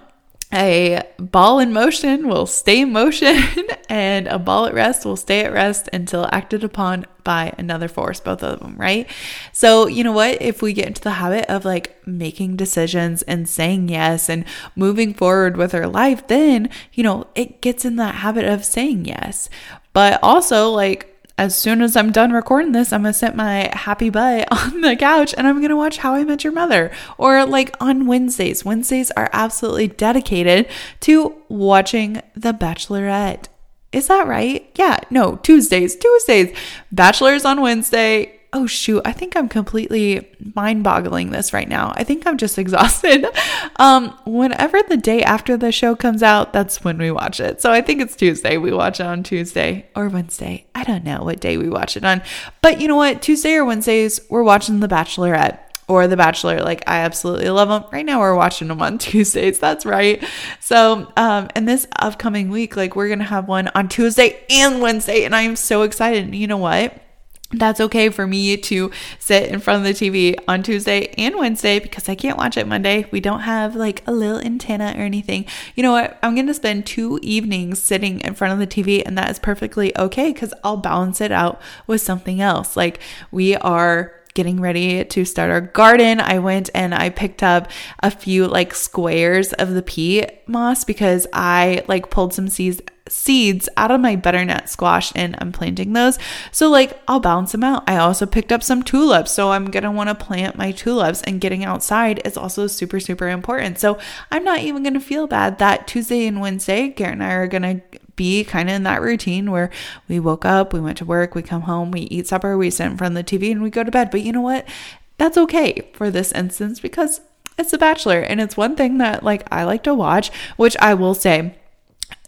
a ball in motion will stay in motion *laughs* and a ball at rest will stay at rest until acted upon by another force both of them right? So you know what? If we get into the habit of like making decisions and saying yes and moving forward with our life then you know it gets in that habit of saying yes. But also like as soon as I'm done recording this, I'm gonna sit my happy butt *laughs* on the couch and I'm gonna watch How I Met Your Mother. Or like on Wednesdays. Wednesdays are absolutely dedicated to watching The Bachelorette. Is that right? Yeah, no, Tuesdays, Tuesdays. Bachelor's on Wednesday, oh shoot, I think I'm completely mind boggling this right now. I think I'm just *laughs* exhausted. Um, whenever the day after the show comes out, that's when we watch it. So I think it's Tuesday. We watch it on Tuesday or Wednesday. I don't know what day we watch it on. But you know what? Tuesday or Wednesdays, we're watching The Bachelorette or The Bachelor. Like, I absolutely love them. Right now, we're watching them on *laughs* Tuesdays. That's right. So, um, and this upcoming week, like, we're going to have one on Tuesday and Wednesday. And I am so excited. You know what? That's okay for me to sit in front of the TV on Tuesday and Wednesday because I can't watch it Monday. We don't have like a little antenna or anything. You know what? I'm going to spend two evenings sitting in front of the TV, and that is perfectly okay because I'll balance it out with something else. Like, we are getting ready to start our garden, I went and I picked up a few like squares of the peat moss because I like pulled some seeds seeds out of my butternut squash and I'm planting those. So like I'll balance them out. I also picked up some tulips. So I'm going to want to plant my tulips and getting outside is also super super important. So I'm not even going to feel bad that Tuesday and Wednesday Garrett and I are going to be kind of in that routine where we woke up, we went to work, we come home, we eat supper, we sit in front of the TV, and we go to bed. But you know what? That's okay for this instance because it's The Bachelor, and it's one thing that like I like to watch, which I will say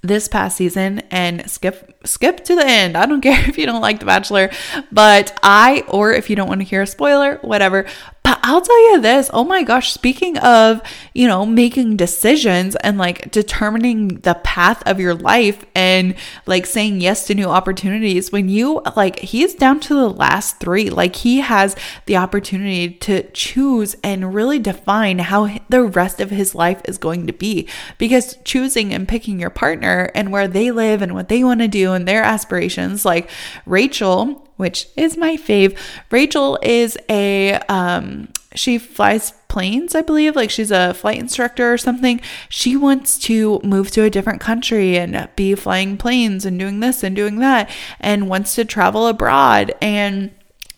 this past season and skip skip to the end. I don't *laughs* care if you don't like The Bachelor, but I or if you don't want to hear a spoiler, whatever. But I'll tell you this oh my gosh, speaking of, you know, making decisions and like determining the path of your life and like saying yes to new opportunities, when you like, he's down to the last three, like he has the opportunity to choose and really define how the rest of his life is going to be. Because choosing and picking your partner and where they live and what they want to do and their aspirations, like Rachel which is my fave. Rachel is a um she flies planes, I believe, like she's a flight instructor or something. She wants to move to a different country and be flying planes and doing this and doing that and wants to travel abroad and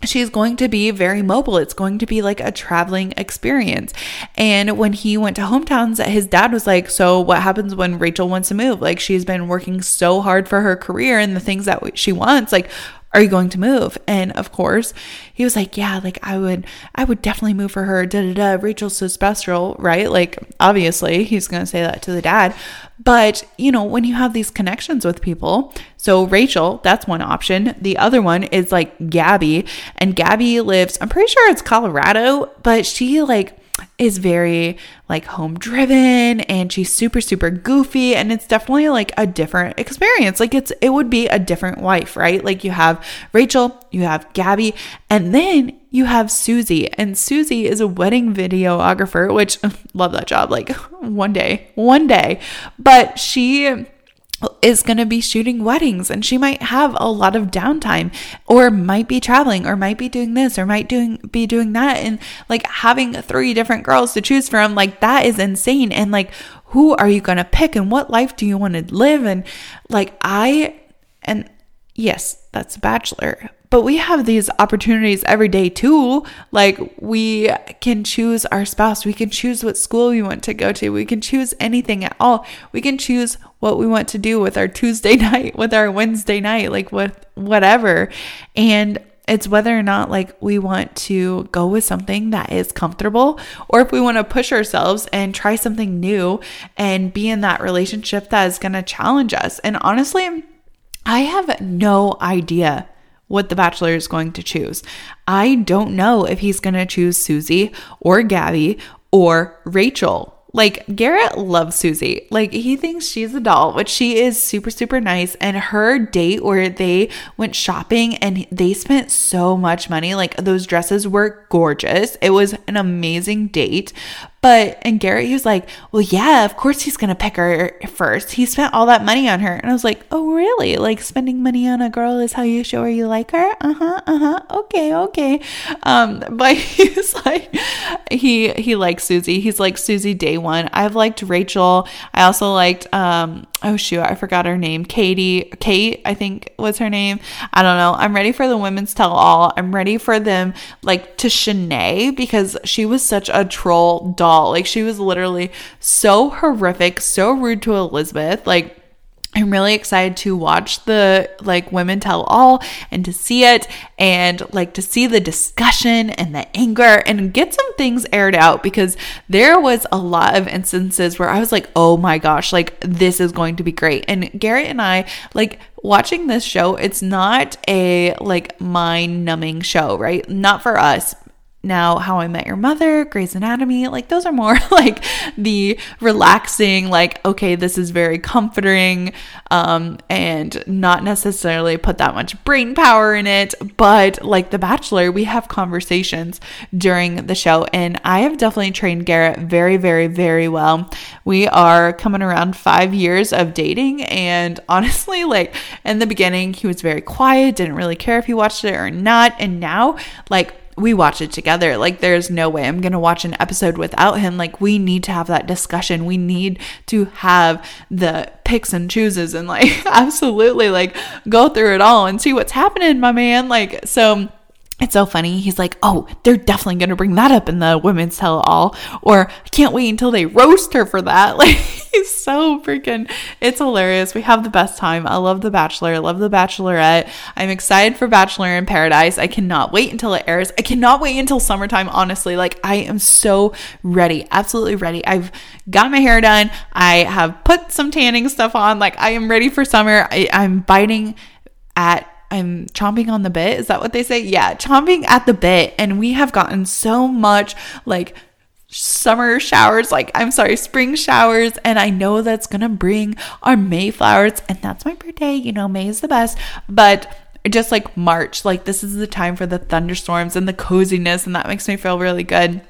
she's going to be very mobile. It's going to be like a traveling experience. And when he went to hometowns, his dad was like, So, what happens when Rachel wants to move? Like, she's been working so hard for her career and the things that she wants. Like, are you going to move? And of course, he was like, yeah, like I would, I would definitely move for her. Da da da. Rachel's so special, right? Like, obviously, he's going to say that to the dad. But, you know, when you have these connections with people, so Rachel, that's one option. The other one is like Gabby, and Gabby lives, I'm pretty sure it's Colorado, but she like, is very like home driven and she's super super goofy and it's definitely like a different experience. Like it's it would be a different wife right? Like you have Rachel you have Gabby and then you have Susie. And Susie is a wedding videographer which *laughs* love that job like *laughs* one day one day. But she is going to be shooting weddings and she might have a lot of downtime or might be traveling or might be doing this or might doing be doing that and like having three different girls to choose from like that is insane and like who are you going to pick and what life do you want to live and like I and yes that's bachelor but we have these opportunities every day too. Like we can choose our spouse, we can choose what school we want to go to, we can choose anything at all. We can choose what we want to do with our Tuesday *laughs* night, with our Wednesday night, like with whatever. And it's whether or not like we want to go with something that is comfortable or if we want to push ourselves and try something new and be in that relationship that is going to challenge us. And honestly, I have no idea what the bachelor is going to choose. I don't know if he's going to choose Susie or Gabby or Rachel. like Garrett loves Susie. Like he thinks she's a doll, which she is super super nice and her date where they went shopping and they spent so much money. Like those dresses were gorgeous. It was an amazing date. But, and Garrett, he was like, well, yeah, of course he's going to pick her first. He spent all that money on her. And I was like, oh, really? Like spending money on a girl is how you show her you like her? Uh huh, uh huh. Okay, okay. Um, *laughs* but he's like, he, he likes Susie. He's like Susie day one. I've liked Rachel. I also liked, um, oh shoot, I forgot her name. Katie, Kate, I think was her name. I don't know. I'm ready for the women's tell all. I'm ready for them like to Shanae because she was such a troll doll like she was literally so horrific, so rude to Elizabeth. Like I'm really excited to watch the like women tell all and to see it and like to see the discussion and the anger and get some things aired out because there was a lot of instances where I was like, "Oh my gosh, like this is going to be great." And Garrett and I like watching this show, it's not a like mind-numbing show, right? Not for us, now how i met your mother grey's anatomy like those are more *laughs* like the relaxing like okay this is very comforting um and not necessarily put that much brain power in it. But like the bachelor we have conversations during the show and i have definitely trained garrett very very very well. We are coming around five years of dating and *laughs* honestly like in the beginning he was very quiet didn't really care if he watched it or not. And now like we watch it together. Like, there's no way I'm going to watch an episode without him. Like, we need to have that discussion. We need to have the picks and chooses and, like, *laughs* absolutely, like, go through it all and see what's happening, my man. Like, so it's so funny. He's like, oh, they're definitely going to bring that up in the women's tell all. Or I can't wait until they roast her for that. *laughs* Like, he's so freaking, it's hilarious. We have the best time. I love The Bachelor. I love The Bachelorette. I'm excited for Bachelor in Paradise. I cannot wait until it airs. I cannot wait until summertime, honestly. Like, I am so ready. Absolutely ready. I've got my hair done. I have put some tanning stuff on. Like, I am ready for summer. I, I'm biting at I'm chomping on the bit. Is that what they say? Yeah, chomping at the bit. And we have gotten so much like summer showers, like I'm sorry, spring showers. And I know that's gonna bring our Mayflowers. And that's my birthday. You know, May is the best. But just like March, like this is the time for the thunderstorms and the coziness. And that makes me feel really good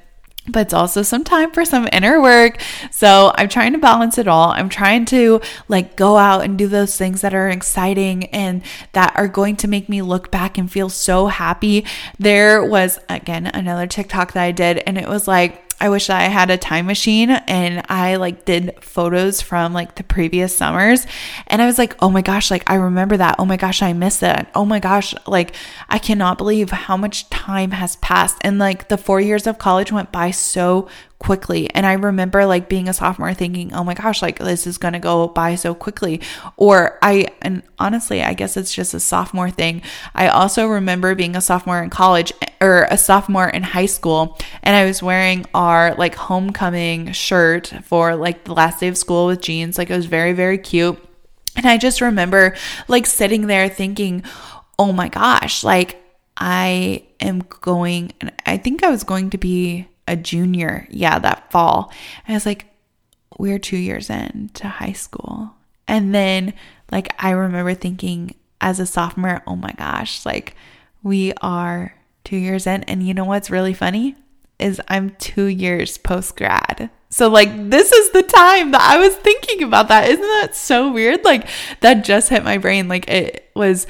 but it's also some time for some inner work. So I'm trying to balance it all. I'm trying to like go out and do those things that are exciting and that are going to make me look back and feel so happy. There was again another TikTok that I did, and it was like, I wish that I had a time machine and I like did photos from like the previous summers. And I was like, oh my gosh, like I remember that. Oh my gosh, I miss it. Oh my gosh, like I cannot believe how much time has passed. And like the four years of college went by so quickly. And I remember like being a sophomore thinking, oh my gosh, like this is going to go by so quickly. Or I, and honestly, I guess it's just a sophomore thing. I also remember being a sophomore in college eh, or a sophomore in high school and I was wearing our like homecoming shirt for like the last day of school with jeans. Like it was very, very cute. And I just remember like sitting there thinking, oh my gosh, like I am going, and I think I was going to be a junior, yeah, that fall. And I was like, we're two years into high school. And then, like, I remember thinking as a sophomore, oh my gosh, like, we are two years in. And you know what's really funny? Is I'm two years post grad. So, like, this is the time that I was thinking about that. Isn't that so weird? Like, that just hit my brain. Like, it was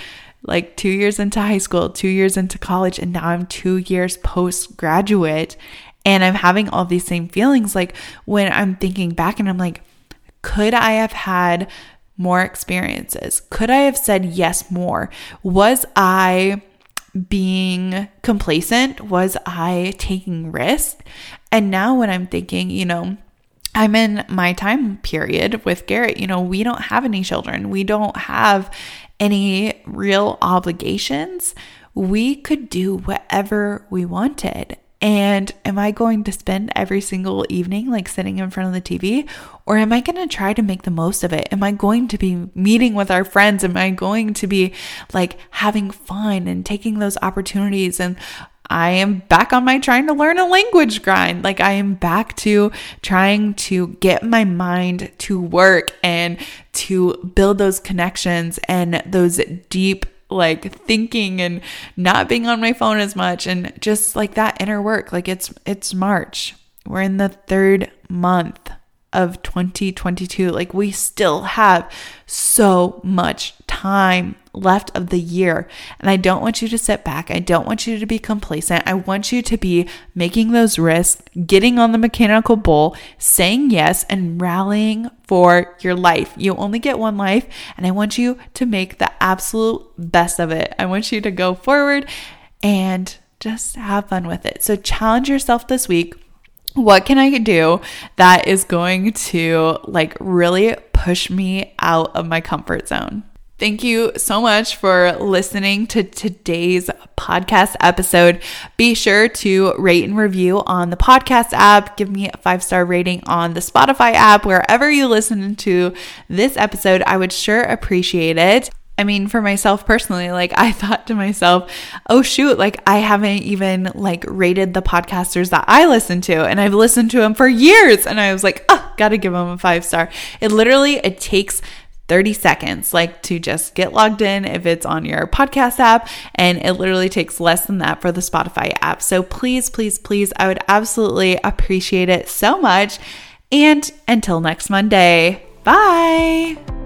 like two years into high school, two years into college, and now I'm two years post graduate. And I'm having all these same feelings. Like when I'm thinking back and I'm like, could I have had more experiences? Could I have said yes more? Was I being complacent? Was I taking risk? And now when I'm thinking, you know, I'm in my time period with Garrett, you know, we don't have any children. We don't have any real obligations. We could do whatever we wanted. And am I going to spend every single evening like sitting in front of the TV? Or am I going to try to make the most of it? Am I going to be meeting with our friends? Am I going to be like having fun and taking those opportunities and I am back on my trying to learn a language grind. Like I am back to trying to get my mind to work and to build those connections and those deep like thinking and not being on my phone as much and just like that inner work. Like it's it's March. We're in the 3rd month of 2022. Like we still have so much time left of the year. And I don't want you to sit back. I don't want you to be complacent. I want you to be making those risks, getting on the mechanical bull, saying yes, and rallying for your life. You only get one life, and I want you to make the absolute best of it. I want you to go forward and just have fun with it. So challenge yourself this week what can I do that is going to like really push me out of my comfort zone? Thank you so much for listening to today's podcast episode. Be sure to rate and review on the podcast app. Give me a five star rating on the Spotify app, wherever you listen to this episode. I would sure appreciate it. I mean, for myself personally, like I *laughs* thought to myself, oh shoot, like I haven't even like rated the podcasters that I listen to and I've listened to them for years. And I was like, oh, gotta give them a five star. It literally, it takes 30 seconds like to just get logged in if it's on your podcast app and it literally takes less than that for the Spotify app. So please please please I would absolutely appreciate it so much and until next Monday. Bye.